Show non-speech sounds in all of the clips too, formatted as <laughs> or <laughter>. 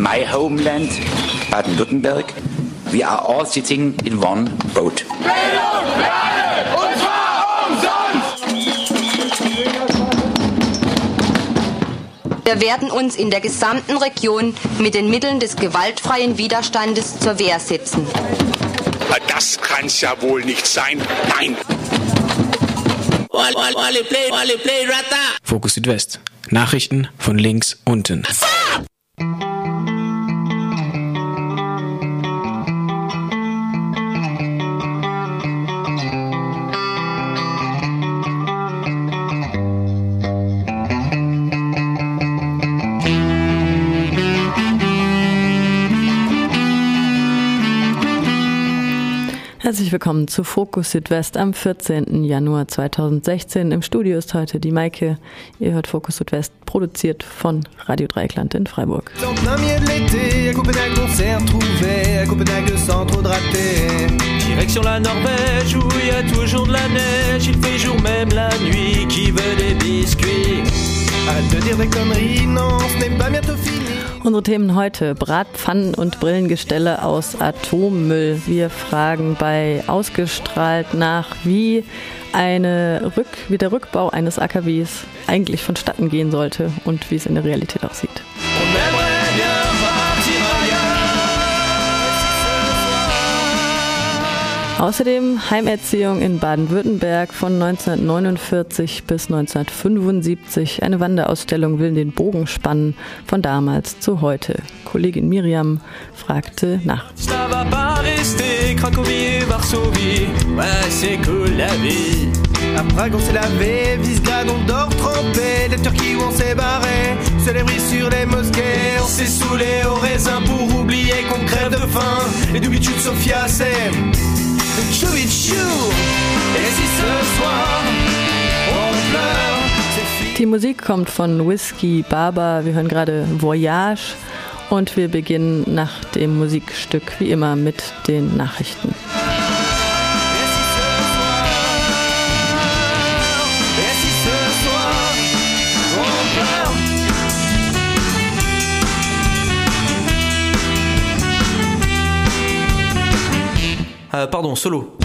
in my homeland, Baden-Württemberg, we are all sitting in one boat. Bildung für alle, und zwar umsonst! Wir werden uns in der gesamten Region mit den Mitteln des gewaltfreien Widerstandes zur Wehr setzen. Das kann's ja wohl nicht sein. Nein! Fokus Südwest. Nachrichten von links unten. Herzlich willkommen zu Fokus Südwest am 14. Januar 2016. Im Studio ist heute die Maike. Ihr hört Fokus Südwest, produziert von Radio Dreieckland in Freiburg. Direction la Norvège où il y a toujours de la neige, il fait jour même la nuit, qui veut des biscuits Arrête de dire des conneries, non, ce n'est pas bientôt fini. Unsere Themen heute: Bratpfannen und Brillengestelle aus Atommüll. Wir fragen bei Ausgestrahlt nach, wie eine Rück, wie der Rückbau eines AKWs eigentlich vonstatten gehen sollte und wie es in der Realität aussieht. Außerdem Heimerziehung in Baden-Württemberg von 1949 bis 1975. Eine Wanderausstellung will den Bogen spannen von damals zu heute. Kollegin Miriam fragte nach. Ça va pas rester, Cracovie, Varsovie, ouais c'est cool la vie. À Prague on s'est lavé, Visegrad on dort trempé, des Turquie on s'est barré, brise sur les mosquées, on s'est saoulé au raisin pour oublier qu'on crève de faim. Les doubichus de Sofia c'est Die Musik kommt von Whiskey Barber. Wir hören gerade Voyage und wir beginnen nach dem Musikstück wie immer mit den Nachrichten. Pardon, solo.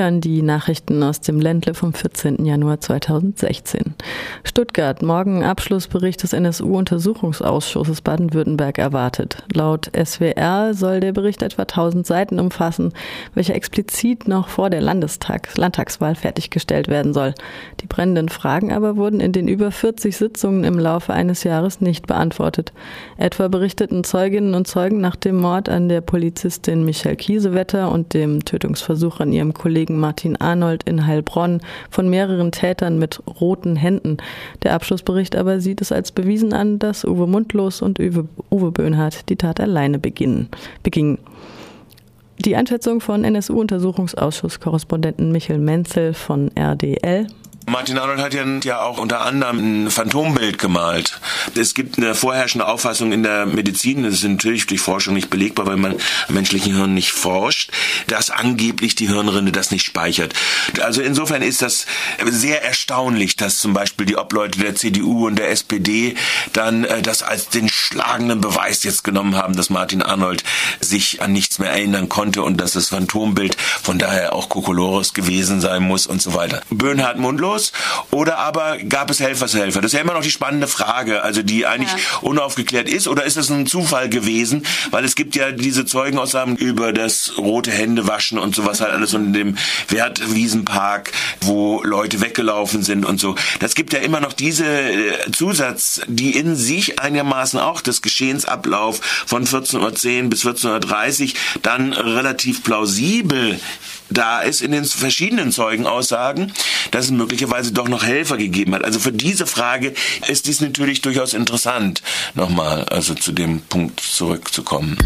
Hören die Nachrichten aus dem Ländle vom 14. Januar 2016. Stuttgart, morgen Abschlussbericht des NSU-Untersuchungsausschusses Baden-Württemberg erwartet. Laut SWR soll der Bericht etwa 1000 Seiten umfassen, welcher explizit noch vor der Landestag Landtagswahl fertiggestellt werden soll. Die brennenden Fragen aber wurden in den über 40 Sitzungen im Laufe eines Jahres nicht beantwortet. Etwa berichteten Zeuginnen und Zeugen nach dem Mord an der Polizistin Michelle Kiesewetter und dem Tötungsversuch an ihrem Kollegen Kollegen Martin Arnold in Heilbronn von mehreren Tätern mit roten Händen. Der Abschlussbericht aber sieht es als bewiesen an, dass Uwe Mundlos und Uwe, Uwe Böhnhardt die Tat alleine begingen. Die Einschätzung von NSU-Untersuchungsausschuss-Korrespondenten Michael Menzel von RDL. Martin Arnold hat ja, auch unter anderem ein Phantombild gemalt. Es gibt eine vorherrschende Auffassung in der Medizin, das ist natürlich durch Forschung nicht belegbar, weil man am menschlichen Hirn nicht forscht, dass angeblich die Hirnrinde das nicht speichert. Also insofern ist das sehr erstaunlich, dass zum Beispiel die Obleute der CDU und der SPD dann äh, das als den schlagenden Beweis jetzt genommen haben, dass Martin Arnold sich an nichts mehr erinnern konnte und dass das Phantombild von daher auch Kokolores gewesen sein muss und so weiter. Böhnhardt mundlos aus? Oder aber gab es Helfershelfer? Das ist ja immer noch die spannende Frage, also die eigentlich ja. unaufgeklärt ist. Oder ist es ein Zufall gewesen? Weil es gibt ja diese Zeugenaussagen über das rote Händewaschen und sowas halt alles und in dem Wertwiesenpark, wo Leute weggelaufen sind und so. Das gibt ja immer noch diese äh, Zusatz, die in sich einigermaßen auch das Geschehensablauf von 14.10 bis 14.30 dann relativ plausibel da ist in den verschiedenen Zeugenaussagen, dass es möglicherweise doch noch Helfer gegeben hat. Also für diese Frage ist dies natürlich durchaus interessant, nochmal also zu dem Punkt zurückzukommen.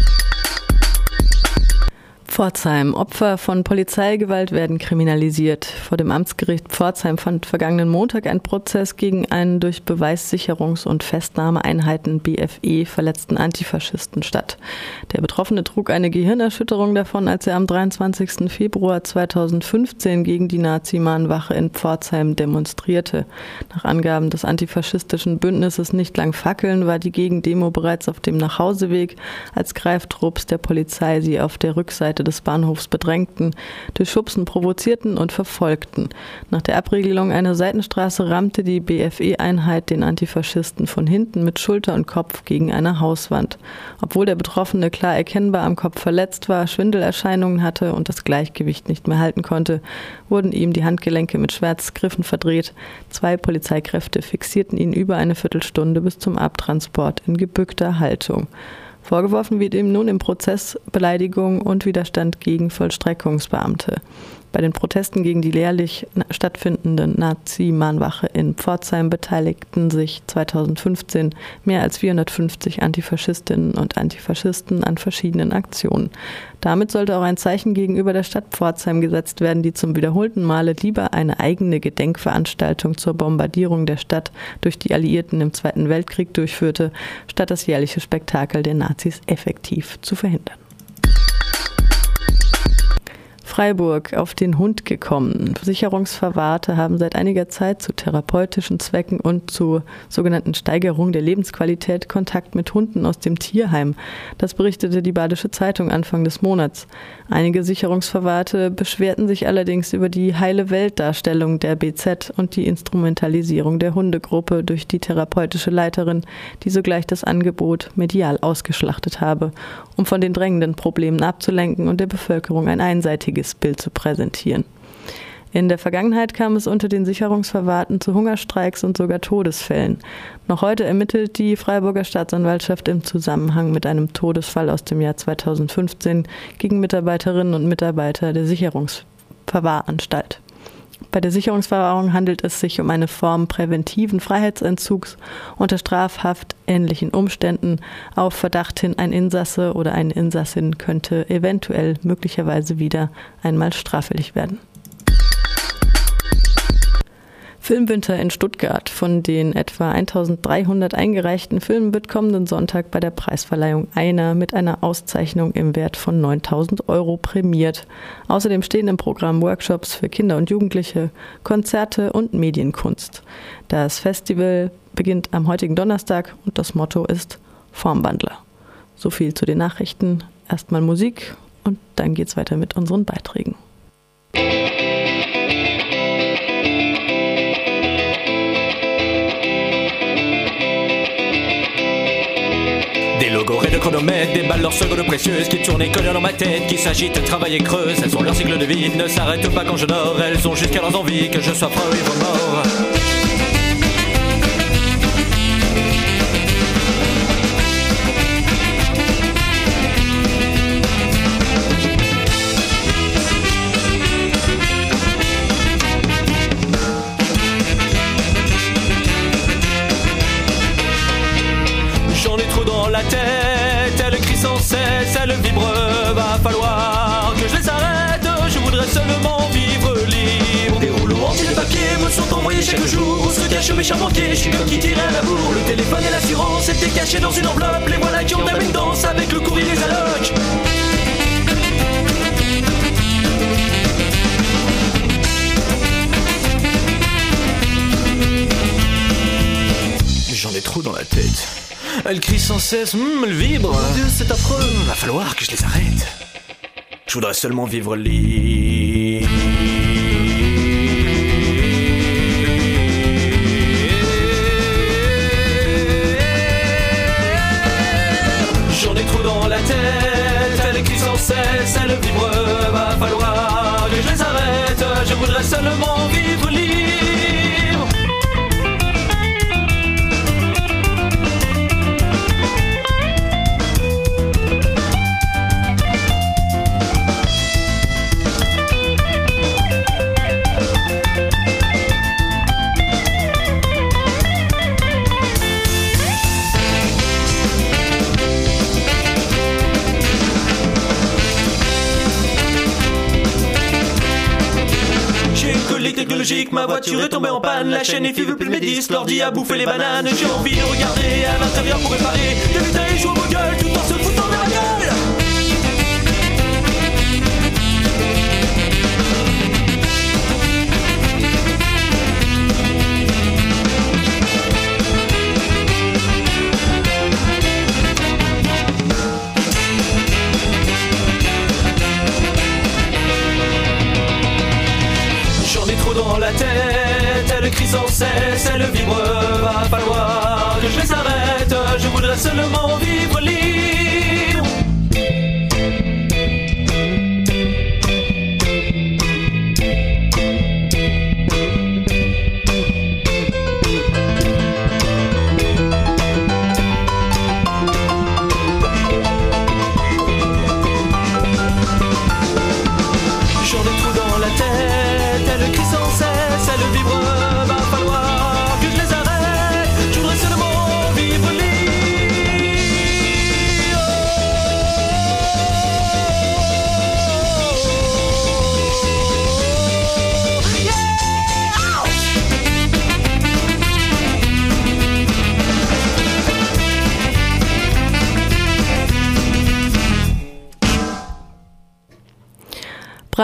Pforzheim. Opfer von Polizeigewalt werden kriminalisiert. Vor dem Amtsgericht Pforzheim fand vergangenen Montag ein Prozess gegen einen durch Beweissicherungs- und Festnahmeeinheiten BFE verletzten Antifaschisten statt. Der Betroffene trug eine Gehirnerschütterung davon, als er am 23. Februar 2015 gegen die Nazi-Mahnwache in Pforzheim demonstrierte. Nach Angaben des antifaschistischen Bündnisses Nicht lang fackeln war die Gegendemo bereits auf dem Nachhauseweg, als Greiftrupps der Polizei sie auf der Rückseite des Bahnhofs bedrängten, durch Schubsen provozierten und verfolgten. Nach der Abriegelung einer Seitenstraße rammte die BFE-Einheit den Antifaschisten von hinten mit Schulter und Kopf gegen eine Hauswand. Obwohl der Betroffene klar erkennbar am Kopf verletzt war, Schwindelerscheinungen hatte und das Gleichgewicht nicht mehr halten konnte, wurden ihm die Handgelenke mit Schwertgriffen verdreht. Zwei Polizeikräfte fixierten ihn über eine Viertelstunde bis zum Abtransport in gebückter Haltung. Vorgeworfen wird ihm nun im Prozess Beleidigung und Widerstand gegen Vollstreckungsbeamte. Bei den Protesten gegen die jährlich stattfindende Nazi-Mahnwache in Pforzheim beteiligten sich 2015 mehr als 450 Antifaschistinnen und Antifaschisten an verschiedenen Aktionen. Damit sollte auch ein Zeichen gegenüber der Stadt Pforzheim gesetzt werden, die zum wiederholten Male lieber eine eigene Gedenkveranstaltung zur Bombardierung der Stadt durch die Alliierten im Zweiten Weltkrieg durchführte, statt das jährliche Spektakel der Nazis effektiv zu verhindern. Freiburg auf den Hund gekommen. Versicherungsverwahrte haben seit einiger Zeit zu therapeutischen Zwecken und zur sogenannten Steigerung der Lebensqualität Kontakt mit Hunden aus dem Tierheim. Das berichtete die Badische Zeitung Anfang des Monats. Einige Sicherungsverwahrte beschwerten sich allerdings über die heile Weltdarstellung der BZ und die Instrumentalisierung der Hundegruppe durch die therapeutische Leiterin, die sogleich das Angebot medial ausgeschlachtet habe, um von den drängenden Problemen abzulenken und der Bevölkerung ein einseitiges Bild zu präsentieren. In der Vergangenheit kam es unter den Sicherungsverwahrten zu Hungerstreiks und sogar Todesfällen. Noch heute ermittelt die Freiburger Staatsanwaltschaft im Zusammenhang mit einem Todesfall aus dem Jahr 2015 gegen Mitarbeiterinnen und Mitarbeiter der Sicherungsverwahranstalt. Bei der Sicherungsverwahrung handelt es sich um eine Form präventiven Freiheitsentzugs unter strafhaft ähnlichen Umständen. Auf Verdacht hin, ein Insasse oder eine Insassin könnte eventuell möglicherweise wieder einmal straffällig werden. Filmwinter in Stuttgart. Von den etwa 1300 eingereichten Filmen wird kommenden Sonntag bei der Preisverleihung einer mit einer Auszeichnung im Wert von 9000 Euro prämiert. Außerdem stehen im Programm Workshops für Kinder und Jugendliche, Konzerte und Medienkunst. Das Festival beginnt am heutigen Donnerstag und das Motto ist Formwandler. So viel zu den Nachrichten. Erstmal Musik und dann geht's weiter mit unseren Beiträgen. Et de chronomètres, des balles leurs secondes précieuses qui tournent et collent dans ma tête, qui s'agitent, travaillent et creusent. Elles ont leur cycle de vie, ne s'arrêtent pas quand je dors. Elles ont jusqu'à leurs envies que je sois pro ou mort. Mes charmantiers, je suis comme qui tirait à la bourre, le téléphone et l'assurance étaient cachés dans une enveloppe, les voilà qui ont une danse avec le courrier des allocs. J'en ai trop dans la tête. Elle crie sans cesse, hum, elle vibre. Mon Dieu, c'est affreux. Va falloir que je les arrête. Je voudrais seulement vivre libre. Ma voiture est tombée en panne, la chaîne est veut plus mes disques, l'ordi a bouffé les bananes, j'ai envie de regarder à l'intérieur pour réparer, de putain et jouer au gueule tout en se foutant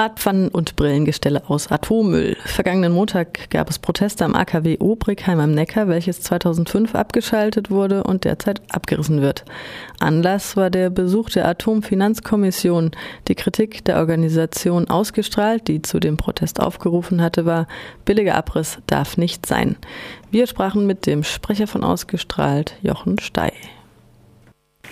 Bratpfannen und Brillengestelle aus Atommüll. Vergangenen Montag gab es Proteste am AKW Obrigheim am Neckar, welches 2005 abgeschaltet wurde und derzeit abgerissen wird. Anlass war der Besuch der Atomfinanzkommission. Die Kritik der Organisation ausgestrahlt, die zu dem Protest aufgerufen hatte, war, billiger Abriss darf nicht sein. Wir sprachen mit dem Sprecher von ausgestrahlt, Jochen Stey.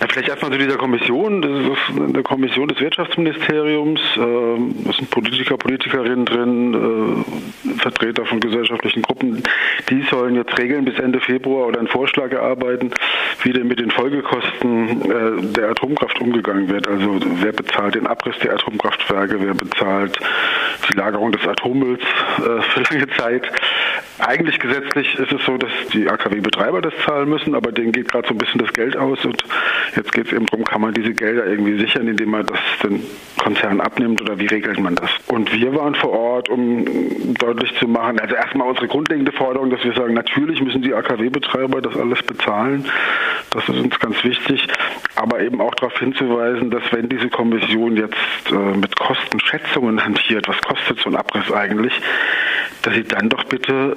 Ja, vielleicht erstmal zu dieser Kommission. Das ist eine Kommission des Wirtschaftsministeriums. Ähm, Da sind Politiker, Politikerinnen drin, äh, Vertreter von gesellschaftlichen Gruppen. Die sollen jetzt regeln bis Ende Februar oder einen Vorschlag erarbeiten, wie denn mit den Folgekosten äh, der Atomkraft umgegangen wird. Also wer bezahlt den Abriss der Atomkraftwerke, wer bezahlt die Lagerung des Atommülls äh, für lange Zeit. Eigentlich gesetzlich ist es so, dass die AKW-Betreiber das zahlen müssen, aber denen geht gerade so ein bisschen das Geld aus und jetzt geht es eben darum, kann man diese Gelder irgendwie sichern, indem man das den Konzernen abnimmt oder wie regelt man das? Und wir waren vor Ort, um deutlich zu machen, also erstmal unsere grundlegende Forderung, dass wir sagen, natürlich müssen die AKW-Betreiber das alles bezahlen. Das ist uns ganz wichtig, aber eben auch darauf hinzuweisen, dass wenn diese Kommission jetzt äh, mit Kostenschätzungen hantiert, was kostet so ein Abriss eigentlich, dass sie dann doch bitte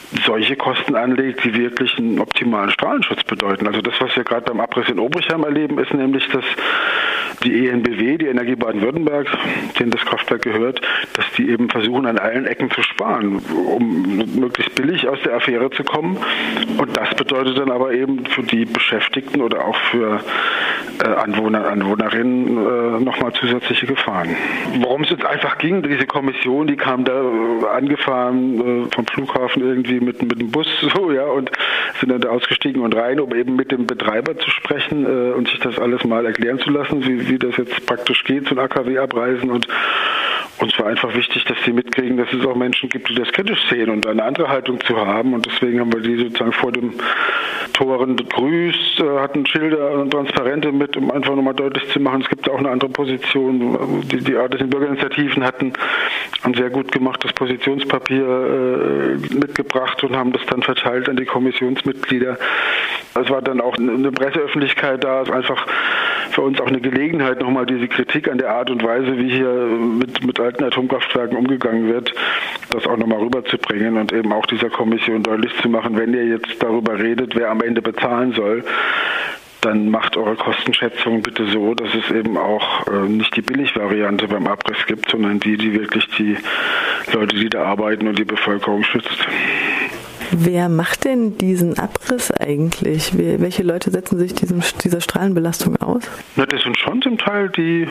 solche Kosten anlegt, die wirklich einen optimalen Strahlenschutz bedeuten. Also das, was wir gerade beim Abriss in Obrichheim erleben, ist nämlich, dass die ENBW, die Energie Baden-Württemberg, denen das Kraftwerk gehört, dass die eben versuchen, an allen Ecken zu sparen, um möglichst billig aus der Affäre zu kommen. Und das bedeutet dann aber eben für die Beschäftigten oder auch für äh, Anwohner, Anwohnerinnen äh, nochmal zusätzliche Gefahren. Worum es jetzt einfach ging, diese Kommission, die kam da äh, angefahren vom Flughafen irgendwie mit, mit dem Bus <laughs> so, ja, und sind dann da ausgestiegen und rein, um eben mit dem Betreiber zu sprechen äh, und sich das alles mal erklären zu lassen, wie, wie das jetzt praktisch geht, so ein AKW abreisen und uns war einfach wichtig, dass sie mitkriegen, dass es auch Menschen gibt, die das kritisch sehen und eine andere Haltung zu haben. Und deswegen haben wir die sozusagen vor dem Toren grüßt, äh, hatten Schilder und Transparente mit, um einfach nochmal deutlich zu machen, es gibt auch eine andere Position. Die, die adligen Bürgerinitiativen hatten ein sehr gut gemachtes Positionspapier äh, mitgebracht und haben das dann verteilt an die Kommissionsmitglieder. Es war dann auch eine Presseöffentlichkeit da, einfach für uns auch eine Gelegenheit, nochmal diese Kritik an der Art und Weise, wie hier mit, mit alten Atomkraftwerken umgegangen wird, das auch nochmal rüberzubringen und eben auch dieser Kommission deutlich zu machen, wenn ihr jetzt darüber redet, wer am Ende bezahlen soll, dann macht eure Kostenschätzung bitte so, dass es eben auch äh, nicht die Billigvariante beim Abriss gibt, sondern die, die wirklich die Leute, die da arbeiten und die Bevölkerung schützt. Wer macht denn diesen Abriss eigentlich? Welche Leute setzen sich diesem, dieser Strahlenbelastung aus? Na, das sind schon zum Teil die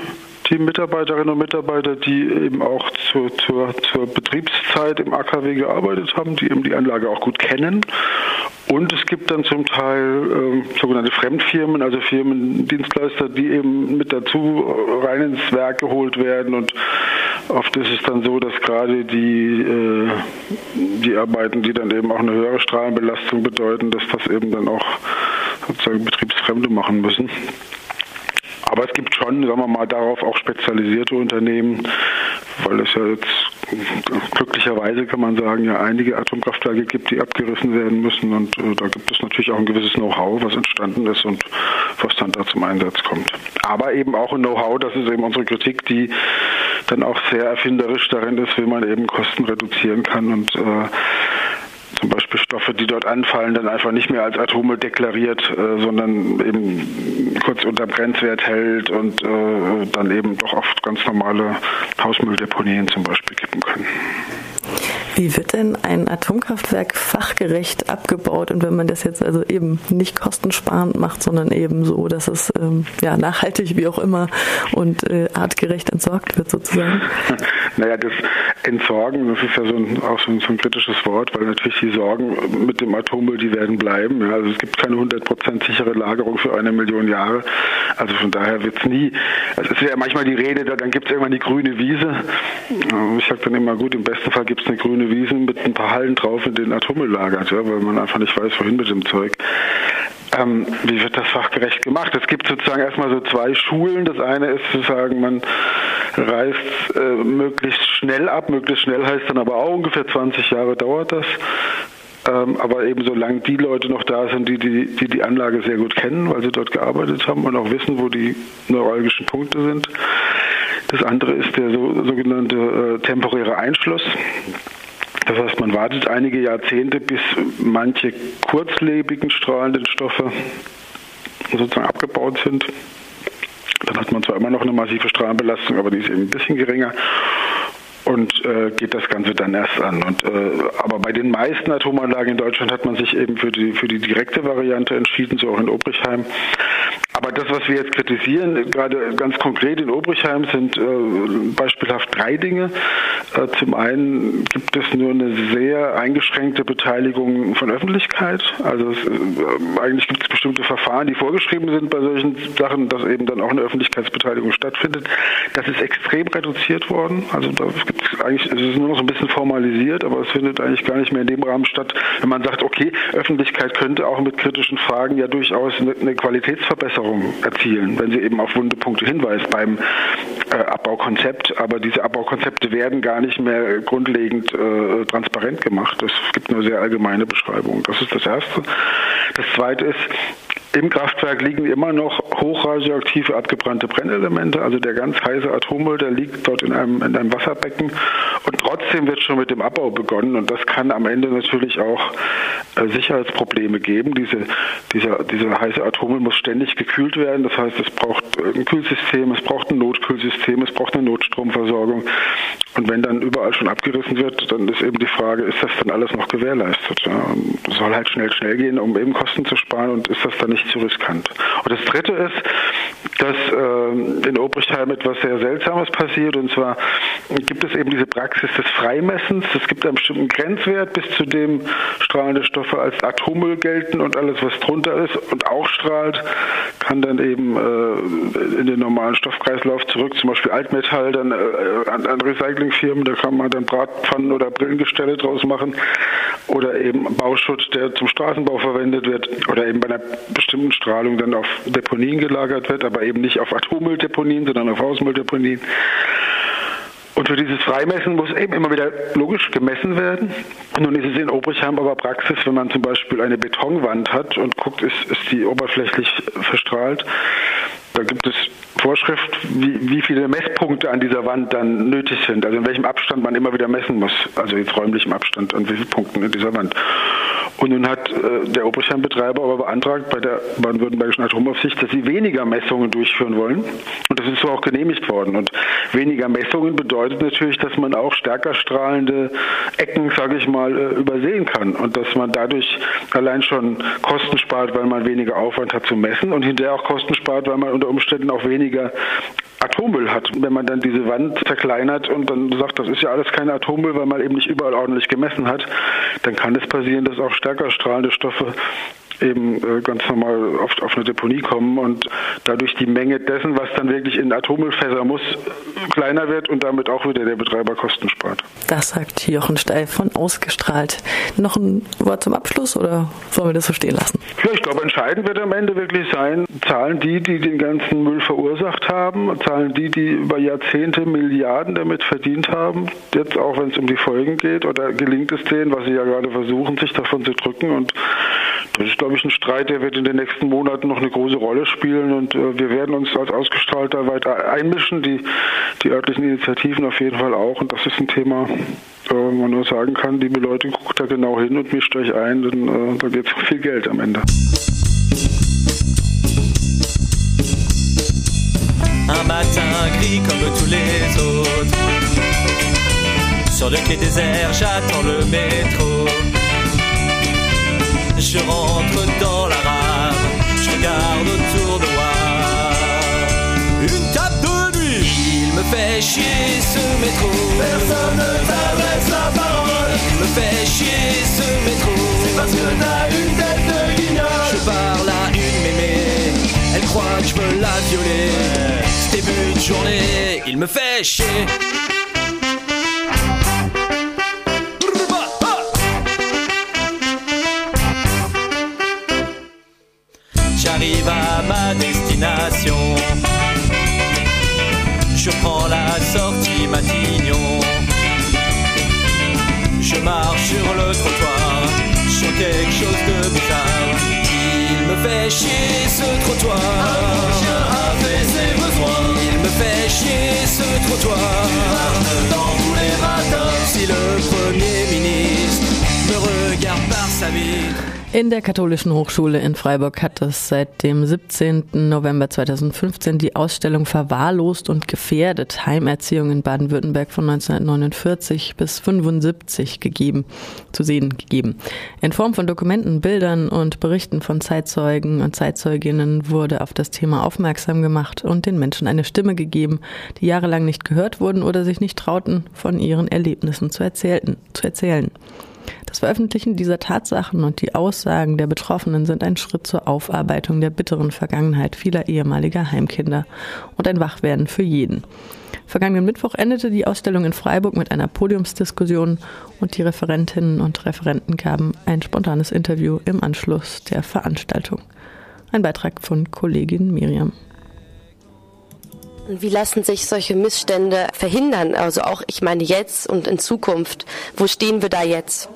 die Mitarbeiterinnen und Mitarbeiter, die eben auch zur, zur, zur Betriebszeit im AKW gearbeitet haben, die eben die Anlage auch gut kennen. Und es gibt dann zum Teil äh, sogenannte Fremdfirmen, also Firmen, Dienstleister, die eben mit dazu rein ins Werk geholt werden. Und oft ist es dann so, dass gerade die, äh, die Arbeiten, die dann eben auch eine höhere Strahlenbelastung bedeuten, dass das eben dann auch sozusagen Betriebsfremde machen müssen. Aber es gibt schon, sagen wir mal, darauf auch spezialisierte Unternehmen, weil es ja jetzt glücklicherweise kann man sagen, ja einige Atomkraftwerke gibt, die abgerissen werden müssen und äh, da gibt es natürlich auch ein gewisses Know-how, was entstanden ist und was dann da zum Einsatz kommt. Aber eben auch ein Know-how, das ist eben unsere Kritik, die dann auch sehr erfinderisch darin ist, wie man eben Kosten reduzieren kann und äh, zum Beispiel Stoffe, die dort anfallen, dann einfach nicht mehr als Atome deklariert, äh, sondern eben kurz unter Grenzwert hält und äh, dann eben doch oft ganz normale Hausmülldeponien zum Beispiel kippen können. Wie wird denn ein Atomkraftwerk fachgerecht abgebaut? Und wenn man das jetzt also eben nicht kostensparend macht, sondern eben so, dass es ähm, ja, nachhaltig wie auch immer und äh, artgerecht entsorgt wird sozusagen? <laughs> Naja, das Entsorgen, das ist ja so ein, auch so ein, so ein, kritisches Wort, weil natürlich die Sorgen mit dem Atommüll, die werden bleiben. Ja, also es gibt keine 100% sichere Lagerung für eine Million Jahre. Also von daher wird es nie, also es ist ja manchmal die Rede, dann gibt es irgendwann die grüne Wiese. Ich sage dann immer, gut, im besten Fall gibt es eine grüne Wiesen mit ein paar Hallen drauf, in denen Atommüll lagert, ja, weil man einfach nicht weiß, wohin mit dem Zeug. Ähm, wie wird das fachgerecht gemacht? Es gibt sozusagen erstmal so zwei Schulen. Das eine ist zu sagen, man reißt äh, möglichst schnell ab. Möglichst schnell heißt dann aber auch ungefähr 20 Jahre dauert das. Ähm, aber eben solange die Leute noch da sind, die die, die die Anlage sehr gut kennen, weil sie dort gearbeitet haben und auch wissen, wo die neuralgischen Punkte sind. Das andere ist der so, sogenannte äh, temporäre Einschluss. Das heißt, man wartet einige Jahrzehnte, bis manche kurzlebigen strahlenden Stoffe sozusagen abgebaut sind. Dann hat man zwar immer noch eine massive Strahlenbelastung, aber die ist eben ein bisschen geringer und äh, geht das Ganze dann erst an. Und, äh, aber bei den meisten Atomanlagen in Deutschland hat man sich eben für die, für die direkte Variante entschieden, so auch in Obrichheim. Aber das, was wir jetzt kritisieren, gerade ganz konkret in Obrichheim, sind äh, beispielhaft drei Dinge. Äh, zum einen gibt es nur eine sehr eingeschränkte Beteiligung von Öffentlichkeit. Also es, äh, eigentlich gibt es bestimmte Verfahren, die vorgeschrieben sind bei solchen Sachen, dass eben dann auch eine Öffentlichkeitsbeteiligung stattfindet. Das ist extrem reduziert worden. Also da gibt eigentlich, es ist nur noch so ein bisschen formalisiert, aber es findet eigentlich gar nicht mehr in dem Rahmen statt, wenn man sagt, okay, Öffentlichkeit könnte auch mit kritischen Fragen ja durchaus eine, eine Qualitätsverbesserung erzielen, wenn sie eben auf wunde Punkte hinweist beim äh, Abbaukonzept. Aber diese Abbaukonzepte werden gar nicht mehr grundlegend äh, transparent gemacht. Es gibt nur sehr allgemeine Beschreibungen. Das ist das Erste. Das Zweite ist, im Kraftwerk liegen immer noch hochradioaktive abgebrannte Brennelemente, also der ganz heiße Atommüll, der liegt dort in einem, in einem Wasserbecken. Und trotzdem wird schon mit dem Abbau begonnen. Und das kann am Ende natürlich auch äh, Sicherheitsprobleme geben. Diese, dieser, dieser heiße Atommüll muss ständig gekühlt werden, das heißt, es braucht ein Kühlsystem, es braucht ein Notkühlsystem, es braucht eine Notstromversorgung und wenn dann überall schon abgerissen wird, dann ist eben die Frage, ist das dann alles noch gewährleistet? Ja? Soll halt schnell, schnell gehen, um eben Kosten zu sparen und ist das dann nicht zu riskant? Und das Dritte ist, dass äh, in Obrichtheim etwas sehr Seltsames passiert. Und zwar gibt es eben diese Praxis des Freimessens. Es gibt einen bestimmten Grenzwert, bis zu dem strahlende Stoffe als Atommüll gelten und alles, was drunter ist und auch strahlt, kann dann eben äh, in den normalen Stoffkreislauf zurück, zum Beispiel Altmetall, dann äh, an, an Recyclingfirmen, da kann man dann Bratpfannen oder Brillengestelle draus machen. Oder eben Bauschutt, der zum Straßenbau verwendet wird. Oder eben bei einer bestimmten Strahlung dann auf Deponien gelagert wird, aber eben nicht auf Atommülldeponien, sondern auf Hausmülldeponien. Und für dieses Freimessen muss eben immer wieder logisch gemessen werden. Nun ist es in Obrichheim aber Praxis, wenn man zum Beispiel eine Betonwand hat und guckt, ist, ist die oberflächlich verstrahlt. Da gibt es Vorschrift, wie, wie viele Messpunkte an dieser Wand dann nötig sind, also in welchem Abstand man immer wieder messen muss, also jetzt räumlichem Abstand an wie vielen Punkten in dieser Wand. Und nun hat äh, der Oberscheinbetreiber aber beantragt bei der baden-württembergischen Atomaufsicht, dass sie weniger Messungen durchführen wollen. Und das ist so auch genehmigt worden. Und weniger Messungen bedeutet natürlich, dass man auch stärker strahlende Ecken, sage ich mal, äh, übersehen kann. Und dass man dadurch allein schon Kosten spart, weil man weniger Aufwand hat zu messen und hinterher auch Kosten spart, weil man unter Umständen auch weniger Atommüll hat. Wenn man dann diese Wand zerkleinert und dann sagt, das ist ja alles kein Atommüll, weil man eben nicht überall ordentlich gemessen hat, dann kann es passieren, dass auch stärker strahlende Stoffe eben äh, ganz normal oft auf eine Deponie kommen und dadurch die Menge dessen, was dann wirklich in Atommüllfässer muss, kleiner wird und damit auch wieder der Betreiber Kosten spart. Das sagt Jochen Steif von Ausgestrahlt. Noch ein Wort zum Abschluss oder sollen wir das so stehen lassen? Ja, ich glaube, entscheidend wird am Ende wirklich sein, zahlen die, die den ganzen Müll verursacht haben, zahlen die, die über Jahrzehnte Milliarden damit verdient haben, jetzt auch wenn es um die Folgen geht, oder gelingt es denen, was sie ja gerade versuchen, sich davon zu drücken und das ist, glaube ich, ein Streit, der wird in den nächsten Monaten noch eine große Rolle spielen und äh, wir werden uns als Ausgestrahlter weiter einmischen, die, die örtlichen Initiativen auf jeden Fall auch und das ist ein Thema, äh, wo man nur sagen kann, liebe Leute, guckt da genau hin und mischt euch ein, denn äh, da geht es viel Geld am Ende. Un matin gris comme tous les autres. Sur le quai désert, j'attends le métro. Je rentre dans la rame, je regarde autour de moi. Une tape de nuit, il me fait chier ce métro. Personne ne t'adresse la parole. Il me fait chier ce métro. C'est parce que t'as une tête de guignol. Je parle à une mémé, elle croit que je veux la violer. Ce début de journée, il me fait chier. Sortie Matignon. Je marche sur le trottoir, sens quelque chose de bizarre. Il me fait chier ce trottoir. Un chien a fait ses besoins. Il me fait chier ce trottoir. Dans tous les matins. Si le Premier ministre me regarde vitre. In der Katholischen Hochschule in Freiburg hat es seit dem 17. November 2015 die Ausstellung Verwahrlost und gefährdet Heimerziehung in Baden-Württemberg von 1949 bis 75 gegeben, zu sehen gegeben. In Form von Dokumenten, Bildern und Berichten von Zeitzeugen und Zeitzeuginnen wurde auf das Thema aufmerksam gemacht und den Menschen eine Stimme gegeben, die jahrelang nicht gehört wurden oder sich nicht trauten, von ihren Erlebnissen zu, erzählten, zu erzählen. Das Veröffentlichen dieser Tatsachen und die Aussagen der Betroffenen sind ein Schritt zur Aufarbeitung der bitteren Vergangenheit vieler ehemaliger Heimkinder und ein Wachwerden für jeden. Vergangenen Mittwoch endete die Ausstellung in Freiburg mit einer Podiumsdiskussion und die Referentinnen und Referenten gaben ein spontanes Interview im Anschluss der Veranstaltung. Ein Beitrag von Kollegin Miriam. Wie lassen sich solche Missstände verhindern? Also auch, ich meine jetzt und in Zukunft. Wo stehen wir da jetzt?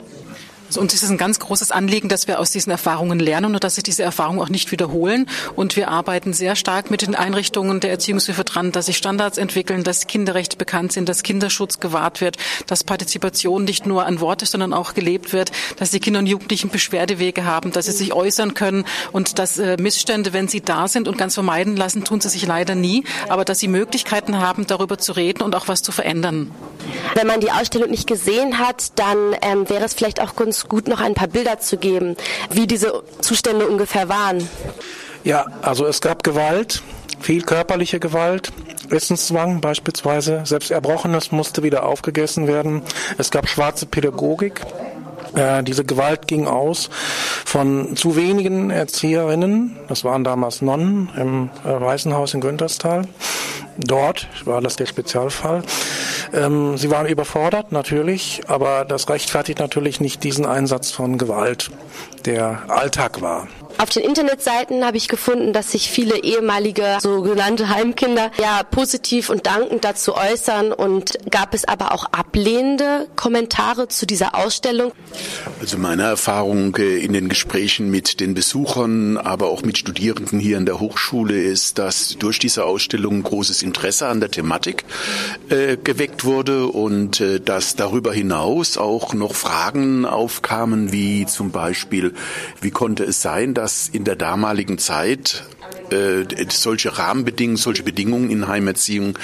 Also uns ist es ein ganz großes Anliegen, dass wir aus diesen Erfahrungen lernen und dass sich diese Erfahrungen auch nicht wiederholen. Und wir arbeiten sehr stark mit den Einrichtungen der Erziehungshilfe dran, dass sich Standards entwickeln, dass Kinderrechte bekannt sind, dass Kinderschutz gewahrt wird, dass Partizipation nicht nur an Worte, sondern auch gelebt wird, dass die Kinder und Jugendlichen Beschwerdewege haben, dass sie sich äußern können und dass äh, Missstände, wenn sie da sind und ganz vermeiden lassen, tun sie sich leider nie, aber dass sie Möglichkeiten haben, darüber zu reden und auch was zu verändern. Wenn man die Ausstellung nicht gesehen hat, dann ähm, wäre es vielleicht auch ganz gut, noch ein paar Bilder zu geben, wie diese Zustände ungefähr waren. Ja, also es gab Gewalt, viel körperliche Gewalt, Essenszwang beispielsweise, selbst Erbrochenes musste wieder aufgegessen werden. Es gab schwarze Pädagogik. Äh, diese Gewalt ging aus von zu wenigen Erzieherinnen, das waren damals Nonnen im äh, Waisenhaus in Günterstal. Dort war das der Spezialfall. Ähm, sie waren überfordert, natürlich, aber das rechtfertigt natürlich nicht diesen Einsatz von Gewalt, der Alltag war. Auf den Internetseiten habe ich gefunden, dass sich viele ehemalige sogenannte Heimkinder ja positiv und dankend dazu äußern und gab es aber auch ablehnende Kommentare zu dieser Ausstellung. Also meine Erfahrung äh, in den Gesprächen mit den Besuchern, aber auch mit Studierenden hier an der Hochschule ist, dass durch diese Ausstellung großes Interesse an der Thematik äh, geweckt wurde und äh, dass darüber hinaus auch noch Fragen aufkamen, wie zum Beispiel, wie konnte es sein, dass in der damaligen Zeit solche Rahmenbedingungen, solche Bedingungen in Heimerziehung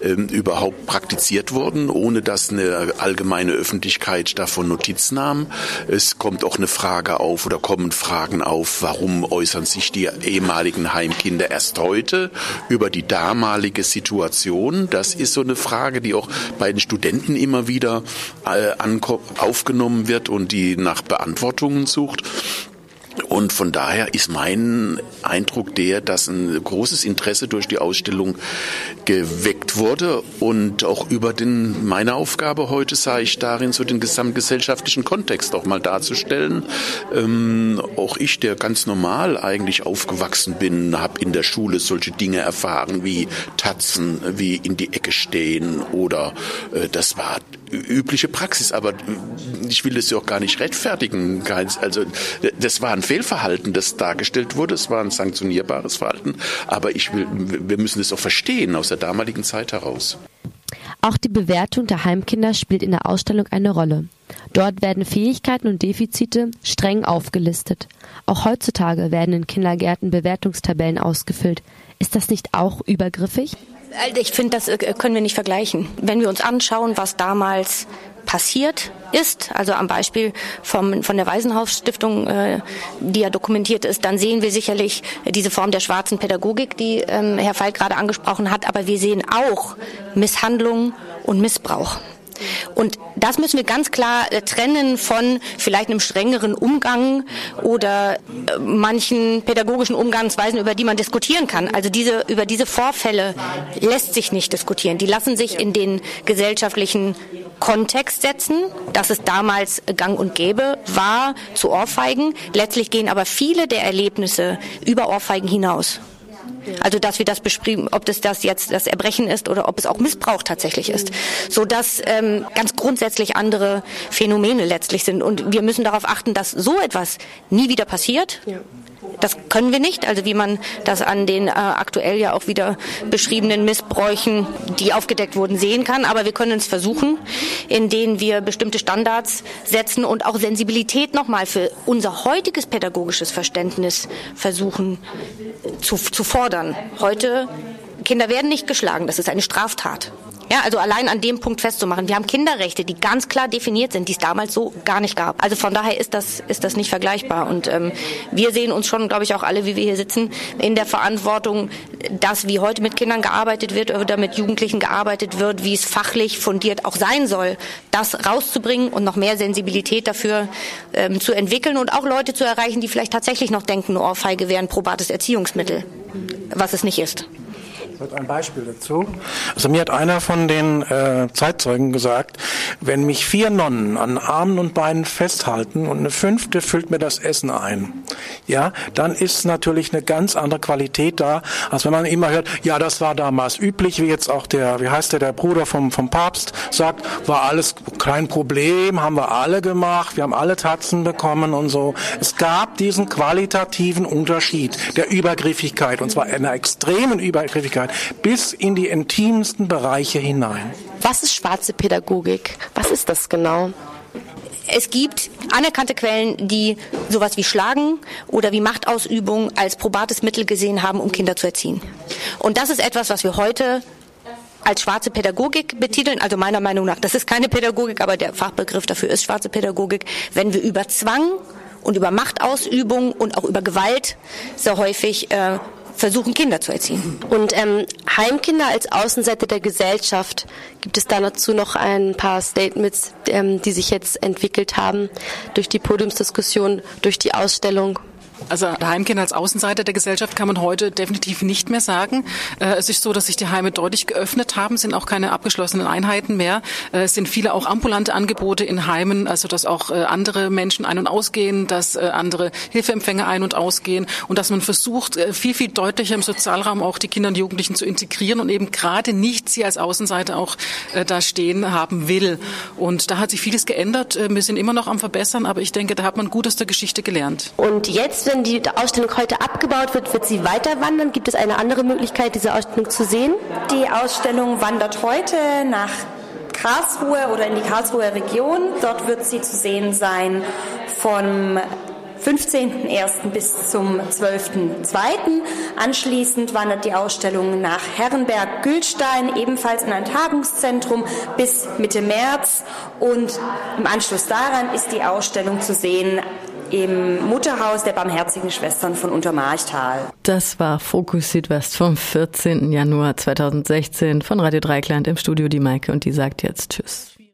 äh, überhaupt praktiziert wurden, ohne dass eine allgemeine Öffentlichkeit davon Notiz nahm. Es kommt auch eine Frage auf oder kommen Fragen auf, warum äußern sich die ehemaligen Heimkinder erst heute über die damalige Situation. Das ist so eine Frage, die auch bei den Studenten immer wieder äh, aufgenommen wird und die nach Beantwortungen sucht. Und von daher ist mein Eindruck der, dass ein großes Interesse durch die Ausstellung geweckt wurde und auch über den, meine Aufgabe heute sah ich darin, so den gesamtgesellschaftlichen Kontext auch mal darzustellen. Ähm, auch ich, der ganz normal eigentlich aufgewachsen bin, habe in der Schule solche Dinge erfahren wie Tatzen, wie in die Ecke stehen oder äh, das war übliche Praxis, aber ich will das ja auch gar nicht rechtfertigen. Also das war ein Fehlverhalten, das dargestellt wurde, es war ein sanktionierbares Verhalten, aber ich will, wir müssen das auch verstehen aus der damaligen Zeit heraus. Auch die Bewertung der Heimkinder spielt in der Ausstellung eine Rolle. Dort werden Fähigkeiten und Defizite streng aufgelistet. Auch heutzutage werden in Kindergärten Bewertungstabellen ausgefüllt. Ist das nicht auch übergriffig? Also ich finde, das äh, können wir nicht vergleichen. Wenn wir uns anschauen, was damals passiert ist, also am Beispiel vom, von der Waisenhausstiftung, äh, die ja dokumentiert ist, dann sehen wir sicherlich diese Form der schwarzen Pädagogik, die ähm, Herr Falk gerade angesprochen hat, aber wir sehen auch Misshandlung und Missbrauch. Und das müssen wir ganz klar äh, trennen von vielleicht einem strengeren Umgang oder äh, manchen pädagogischen Umgangsweisen, über die man diskutieren kann. Also diese, über diese Vorfälle lässt sich nicht diskutieren. Die lassen sich in den gesellschaftlichen Kontext setzen, dass es damals gang und gäbe war zu Ohrfeigen. Letztlich gehen aber viele der Erlebnisse über Ohrfeigen hinaus. Also dass wir das beschrieben, ob das das jetzt das Erbrechen ist oder ob es auch Missbrauch tatsächlich ist, so dass ähm, ganz grundsätzlich andere Phänomene letztlich sind und wir müssen darauf achten, dass so etwas nie wieder passiert. Ja. Das können wir nicht, also wie man das an den äh, aktuell ja auch wieder beschriebenen Missbräuchen, die aufgedeckt wurden, sehen kann. Aber wir können es versuchen, indem wir bestimmte Standards setzen und auch Sensibilität nochmal für unser heutiges pädagogisches Verständnis versuchen zu, zu fordern. Heute Kinder werden nicht geschlagen, das ist eine Straftat. Ja, also allein an dem Punkt festzumachen. Wir haben Kinderrechte, die ganz klar definiert sind, die es damals so gar nicht gab. Also von daher ist das, ist das nicht vergleichbar. Und ähm, wir sehen uns schon, glaube ich, auch alle, wie wir hier sitzen, in der Verantwortung, dass wie heute mit Kindern gearbeitet wird oder mit Jugendlichen gearbeitet wird, wie es fachlich fundiert auch sein soll, das rauszubringen und noch mehr Sensibilität dafür ähm, zu entwickeln und auch Leute zu erreichen, die vielleicht tatsächlich noch denken, Ohrfeige wäre ein probates Erziehungsmittel, was es nicht ist ein Beispiel dazu. Also mir hat einer von den äh, Zeitzeugen gesagt, wenn mich vier Nonnen an Armen und Beinen festhalten und eine fünfte füllt mir das Essen ein, ja, dann ist natürlich eine ganz andere Qualität da, als wenn man immer hört, ja, das war damals üblich, wie jetzt auch der, wie heißt der, der Bruder vom, vom Papst sagt, war alles kein Problem, haben wir alle gemacht, wir haben alle Tatzen bekommen und so. Es gab diesen qualitativen Unterschied der Übergriffigkeit und zwar einer extremen Übergriffigkeit Persönlichkeit bis in die intimsten Bereiche hinein. Was ist schwarze Pädagogik? Was ist das genau? Es gibt anerkannte Quellen, die sowas wie Schlagen oder wie Machtausübung als probates Mittel gesehen haben, um Kinder zu erziehen. Und das ist etwas, was wir heute als schwarze Pädagogik betiteln, also meiner Meinung nach, das ist keine Pädagogik, aber der Fachbegriff dafür ist schwarze Pädagogik, wenn wir über Zwang und über Machtausübung und auch über Gewalt sehr häufig äh, versuchen, Kinder zu erziehen. Und ähm, Heimkinder als Außenseite der Gesellschaft, gibt es dazu noch ein paar Statements, ähm, die sich jetzt entwickelt haben durch die Podiumsdiskussion, durch die Ausstellung? Also Heimkind als Außenseiter der Gesellschaft kann man heute definitiv nicht mehr sagen. Äh, es ist so, dass sich die Heime deutlich geöffnet haben, sind auch keine abgeschlossenen Einheiten mehr. Äh, es sind viele auch ambulante Angebote in Heimen, also dass auch äh, andere Menschen ein- und ausgehen, dass andere Hilfeempfänger ein- und ausgehen und dass man versucht, viel, viel deutlicher im Sozialraum auch die Kinder und Jugendlichen zu integrieren und eben gerade nicht sie als Außenseiter auch da stehen haben will. Und da hat sich vieles geändert. Wir sind immer noch am Verbessern, aber ich denke, da hat man gut aus der Geschichte gelernt. Und jetzt wenn die Ausstellung heute abgebaut wird, wird sie weiter wandern? Gibt es eine andere Möglichkeit, diese Ausstellung zu sehen? Die Ausstellung wandert heute nach Karlsruhe oder in die Karlsruher Region. Dort wird sie zu sehen sein vom 15.01. bis zum 12.02. Anschließend wandert die Ausstellung nach Herrenberg-Gülstein, ebenfalls in ein Tagungszentrum bis Mitte März. Und im Anschluss daran ist die Ausstellung zu sehen im Mutterhaus der Barmherzigen Schwestern von Untermarchtal. Das war Fokus Südwest vom 14. Januar 2016 von Radio Dreikland im Studio die Maike und die sagt jetzt Tschüss.